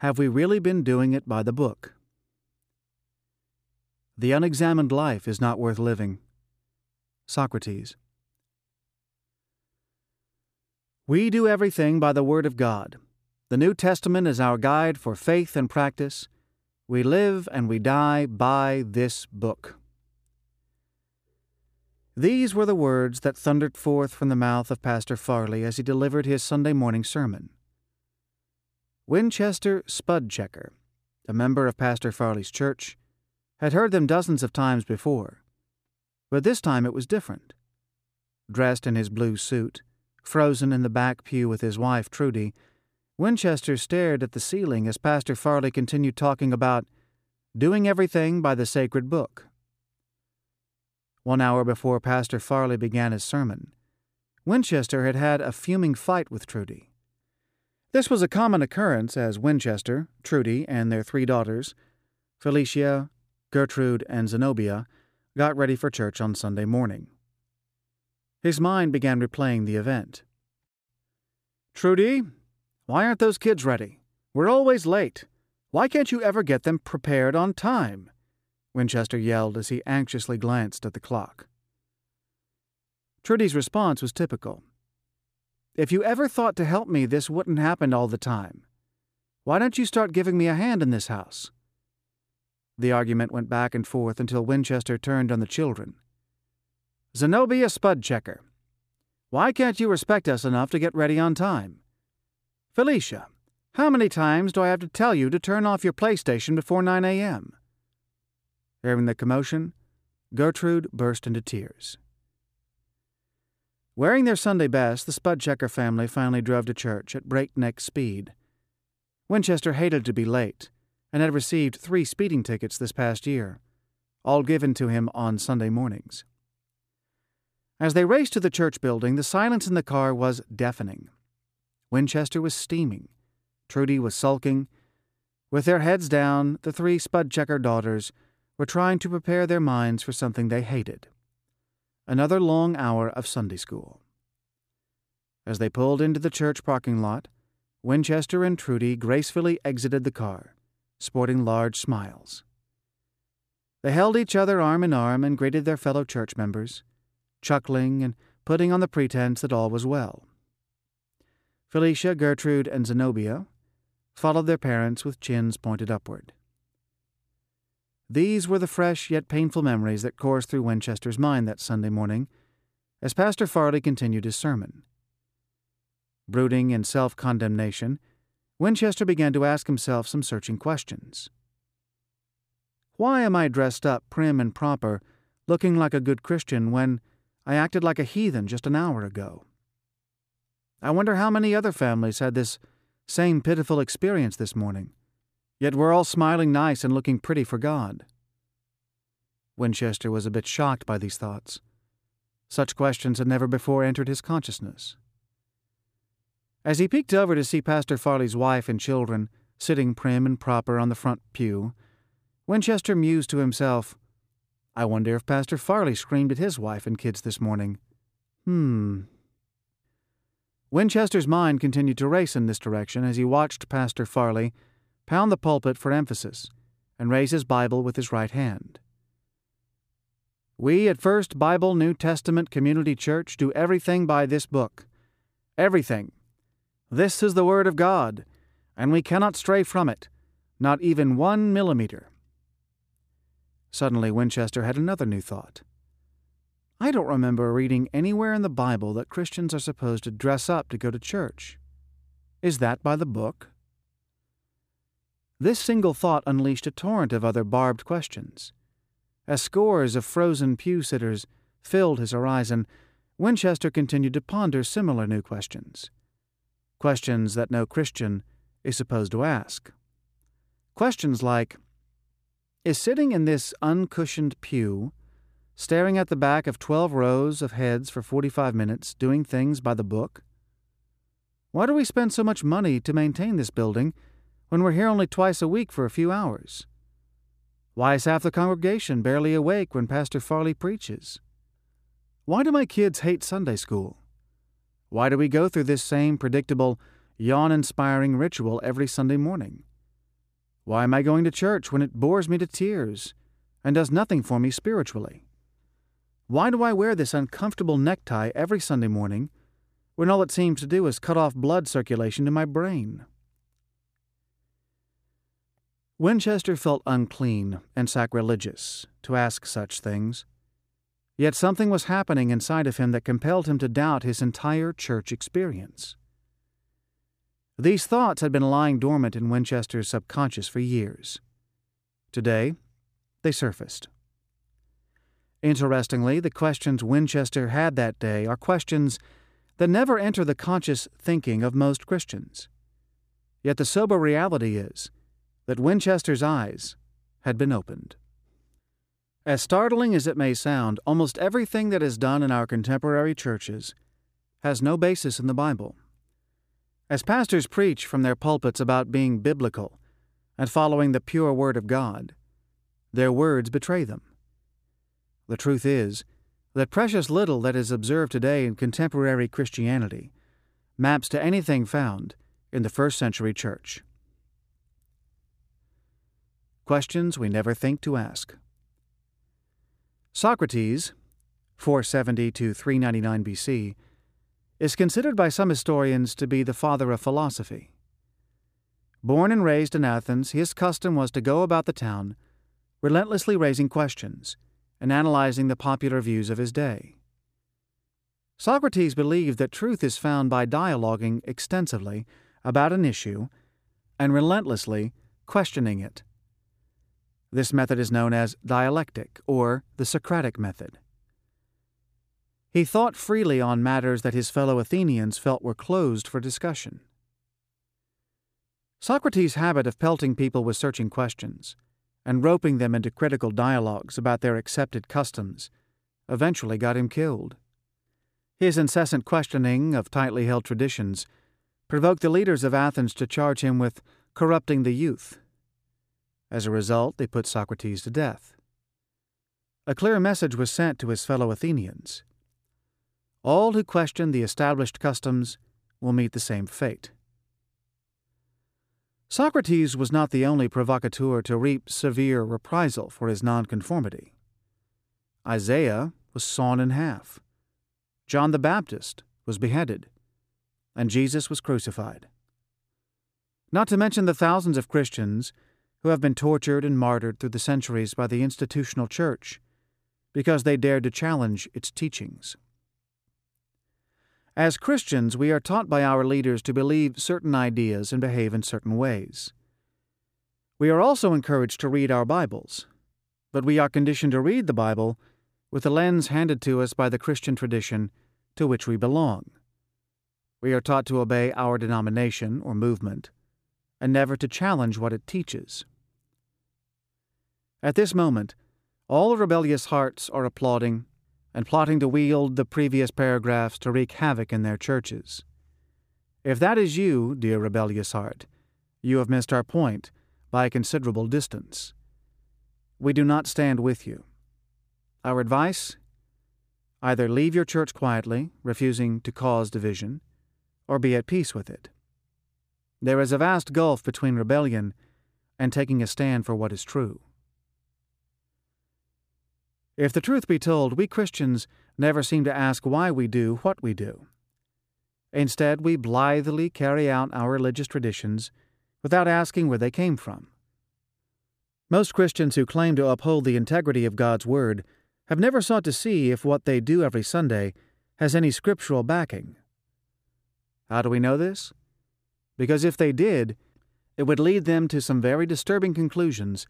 Have we really been doing it by the book? The unexamined life is not worth living. Socrates. We do everything by the Word of God. The New Testament is our guide for faith and practice. We live and we die by this book. These were the words that thundered forth from the mouth of Pastor Farley as he delivered his Sunday morning sermon. Winchester Spudchecker, a member of Pastor Farley's church, had heard them dozens of times before, but this time it was different. Dressed in his blue suit, frozen in the back pew with his wife, Trudy, Winchester stared at the ceiling as Pastor Farley continued talking about doing everything by the sacred book. One hour before Pastor Farley began his sermon, Winchester had had a fuming fight with Trudy. This was a common occurrence as Winchester, Trudy, and their three daughters, Felicia, Gertrude, and Zenobia, got ready for church on Sunday morning. His mind began replaying the event. Trudy, why aren't those kids ready? We're always late. Why can't you ever get them prepared on time? Winchester yelled as he anxiously glanced at the clock. Trudy's response was typical. If you ever thought to help me, this wouldn't happen all the time. Why don't you start giving me a hand in this house? The argument went back and forth until Winchester turned on the children. Zenobia Spudchecker. Why can't you respect us enough to get ready on time? Felicia, how many times do I have to tell you to turn off your PlayStation before 9 a.m.? Hearing the commotion, Gertrude burst into tears. Wearing their Sunday best, the Spudchecker family finally drove to church at breakneck speed. Winchester hated to be late and had received three speeding tickets this past year, all given to him on Sunday mornings. As they raced to the church building, the silence in the car was deafening. Winchester was steaming. Trudy was sulking. With their heads down, the three Spudchecker daughters were trying to prepare their minds for something they hated another long hour of Sunday school. As they pulled into the church parking lot, Winchester and Trudy gracefully exited the car, sporting large smiles. They held each other arm in arm and greeted their fellow church members, chuckling and putting on the pretense that all was well. Felicia, Gertrude, and Zenobia followed their parents with chins pointed upward. These were the fresh yet painful memories that coursed through Winchester's mind that Sunday morning as Pastor Farley continued his sermon. Brooding in self condemnation, Winchester began to ask himself some searching questions. Why am I dressed up prim and proper, looking like a good Christian, when I acted like a heathen just an hour ago? I wonder how many other families had this same pitiful experience this morning. Yet we're all smiling nice and looking pretty for God. Winchester was a bit shocked by these thoughts. Such questions had never before entered his consciousness. As he peeked over to see Pastor Farley's wife and children sitting prim and proper on the front pew, Winchester mused to himself, I wonder if Pastor Farley screamed at his wife and kids this morning. Hmm. Winchester's mind continued to race in this direction as he watched Pastor Farley pound the pulpit for emphasis, and raise his Bible with his right hand. We at First Bible New Testament Community Church do everything by this book. Everything. This is the Word of God, and we cannot stray from it, not even one millimeter. Suddenly, Winchester had another new thought. I don't remember reading anywhere in the Bible that Christians are supposed to dress up to go to church. Is that by the book? This single thought unleashed a torrent of other barbed questions. As scores of frozen pew sitters filled his horizon, Winchester continued to ponder similar new questions. Questions that no Christian is supposed to ask. Questions like Is sitting in this uncushioned pew, staring at the back of 12 rows of heads for 45 minutes, doing things by the book? Why do we spend so much money to maintain this building when we're here only twice a week for a few hours? Why is half the congregation barely awake when Pastor Farley preaches? Why do my kids hate Sunday school? Why do we go through this same predictable, yawn inspiring ritual every Sunday morning? Why am I going to church when it bores me to tears and does nothing for me spiritually? Why do I wear this uncomfortable necktie every Sunday morning when all it seems to do is cut off blood circulation to my brain? Winchester felt unclean and sacrilegious to ask such things. Yet something was happening inside of him that compelled him to doubt his entire church experience. These thoughts had been lying dormant in Winchester's subconscious for years. Today, they surfaced. Interestingly, the questions Winchester had that day are questions that never enter the conscious thinking of most Christians. Yet the sober reality is that Winchester's eyes had been opened. As startling as it may sound, almost everything that is done in our contemporary churches has no basis in the Bible. As pastors preach from their pulpits about being biblical and following the pure Word of God, their words betray them. The truth is that precious little that is observed today in contemporary Christianity maps to anything found in the first century church. Questions we never think to ask. Socrates, 470 to 399 BC, is considered by some historians to be the father of philosophy. Born and raised in Athens, his custom was to go about the town, relentlessly raising questions and analyzing the popular views of his day. Socrates believed that truth is found by dialoguing extensively about an issue and relentlessly questioning it. This method is known as dialectic or the Socratic method. He thought freely on matters that his fellow Athenians felt were closed for discussion. Socrates' habit of pelting people with searching questions and roping them into critical dialogues about their accepted customs eventually got him killed. His incessant questioning of tightly held traditions provoked the leaders of Athens to charge him with corrupting the youth. As a result, they put Socrates to death. A clear message was sent to his fellow Athenians all who question the established customs will meet the same fate. Socrates was not the only provocateur to reap severe reprisal for his nonconformity. Isaiah was sawn in half, John the Baptist was beheaded, and Jesus was crucified. Not to mention the thousands of Christians who have been tortured and martyred through the centuries by the institutional church because they dared to challenge its teachings. As Christians, we are taught by our leaders to believe certain ideas and behave in certain ways. We are also encouraged to read our Bibles, but we are conditioned to read the Bible with the lens handed to us by the Christian tradition to which we belong. We are taught to obey our denomination or movement, and never to challenge what it teaches. At this moment, all rebellious hearts are applauding and plotting to wield the previous paragraphs to wreak havoc in their churches. If that is you, dear rebellious heart, you have missed our point by a considerable distance. We do not stand with you. Our advice? Either leave your church quietly, refusing to cause division, or be at peace with it. There is a vast gulf between rebellion and taking a stand for what is true. If the truth be told, we Christians never seem to ask why we do what we do. Instead, we blithely carry out our religious traditions without asking where they came from. Most Christians who claim to uphold the integrity of God's Word have never sought to see if what they do every Sunday has any scriptural backing. How do we know this? Because if they did, it would lead them to some very disturbing conclusions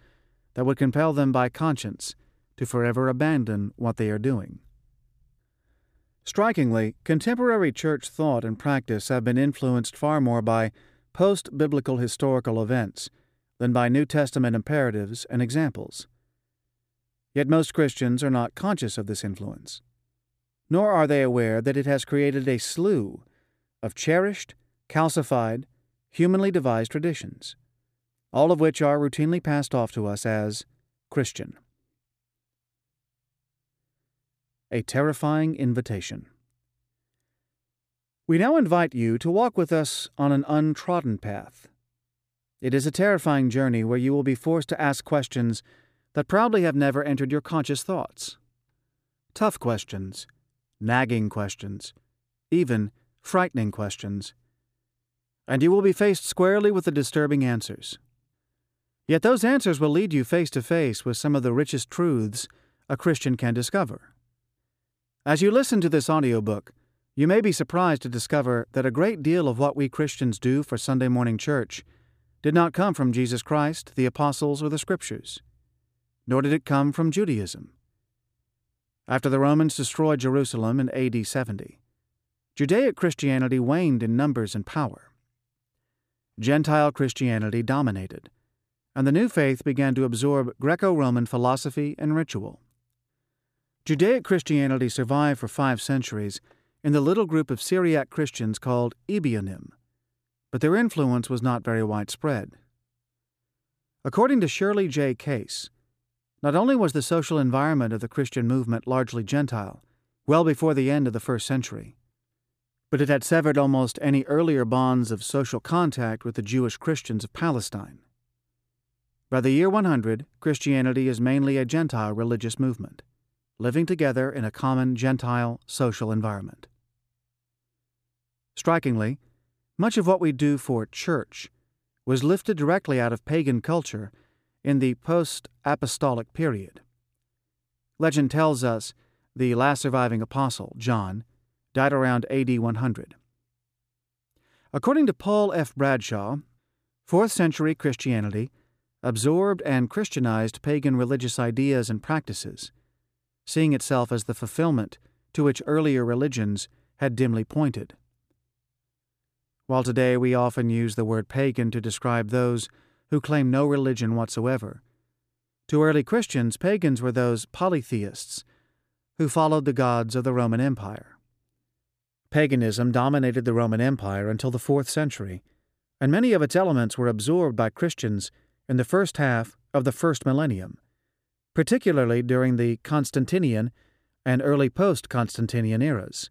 that would compel them by conscience to forever abandon what they are doing. Strikingly, contemporary church thought and practice have been influenced far more by post biblical historical events than by New Testament imperatives and examples. Yet most Christians are not conscious of this influence, nor are they aware that it has created a slew of cherished, calcified, humanly devised traditions, all of which are routinely passed off to us as Christian. A Terrifying Invitation. We now invite you to walk with us on an untrodden path. It is a terrifying journey where you will be forced to ask questions that probably have never entered your conscious thoughts. Tough questions, nagging questions, even frightening questions. And you will be faced squarely with the disturbing answers. Yet those answers will lead you face to face with some of the richest truths a Christian can discover. As you listen to this audiobook, you may be surprised to discover that a great deal of what we Christians do for Sunday morning church did not come from Jesus Christ, the apostles, or the scriptures, nor did it come from Judaism. After the Romans destroyed Jerusalem in AD 70, Judaic Christianity waned in numbers and power. Gentile Christianity dominated, and the new faith began to absorb Greco Roman philosophy and ritual. Judaic Christianity survived for five centuries in the little group of Syriac Christians called Ebionim, but their influence was not very widespread. According to Shirley J. Case, not only was the social environment of the Christian movement largely Gentile, well before the end of the first century, but it had severed almost any earlier bonds of social contact with the Jewish Christians of Palestine. By the year 100, Christianity is mainly a Gentile religious movement, living together in a common Gentile social environment. Strikingly, much of what we do for church was lifted directly out of pagan culture in the post apostolic period. Legend tells us the last surviving apostle, John, died around AD 100. According to Paul F. Bradshaw, 4th century Christianity absorbed and Christianized pagan religious ideas and practices, seeing itself as the fulfillment to which earlier religions had dimly pointed. While today we often use the word pagan to describe those who claim no religion whatsoever, to early Christians, pagans were those polytheists who followed the gods of the Roman Empire. Paganism dominated the Roman Empire until the fourth century, and many of its elements were absorbed by Christians in the first half of the first millennium, particularly during the Constantinian and early post Constantinian eras,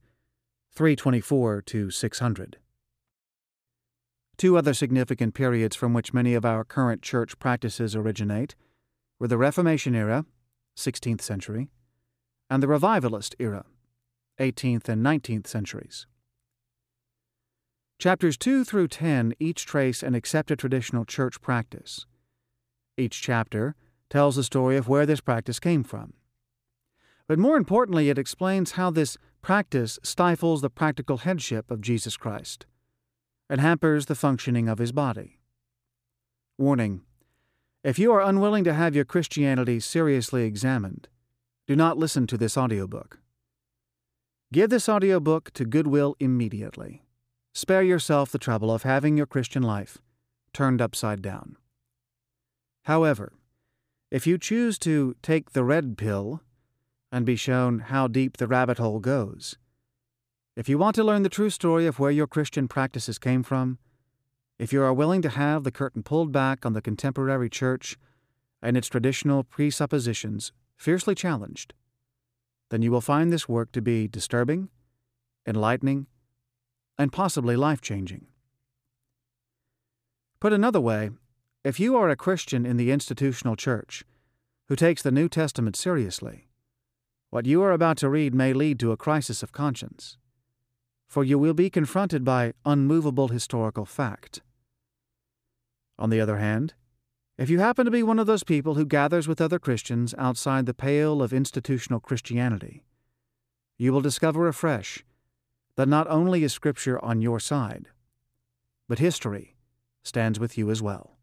324 to 600. Two other significant periods from which many of our current church practices originate were the Reformation era, 16th century, and the Revivalist era, 18th and 19th centuries. Chapters 2 through 10 each trace an accepted traditional church practice. Each chapter tells the story of where this practice came from. But more importantly, it explains how this practice stifles the practical headship of Jesus Christ and hampers the functioning of his body. Warning If you are unwilling to have your Christianity seriously examined, do not listen to this audiobook. Give this audiobook to Goodwill immediately. Spare yourself the trouble of having your Christian life turned upside down. However, if you choose to take the red pill and be shown how deep the rabbit hole goes, if you want to learn the true story of where your Christian practices came from, if you are willing to have the curtain pulled back on the contemporary church and its traditional presuppositions fiercely challenged, then you will find this work to be disturbing, enlightening, and possibly life changing. Put another way, if you are a Christian in the institutional church who takes the New Testament seriously, what you are about to read may lead to a crisis of conscience for you will be confronted by unmovable historical fact. On the other hand, if you happen to be one of those people who gathers with other Christians outside the pale of institutional Christianity, you will discover afresh that not only is Scripture on your side, but history stands with you as well.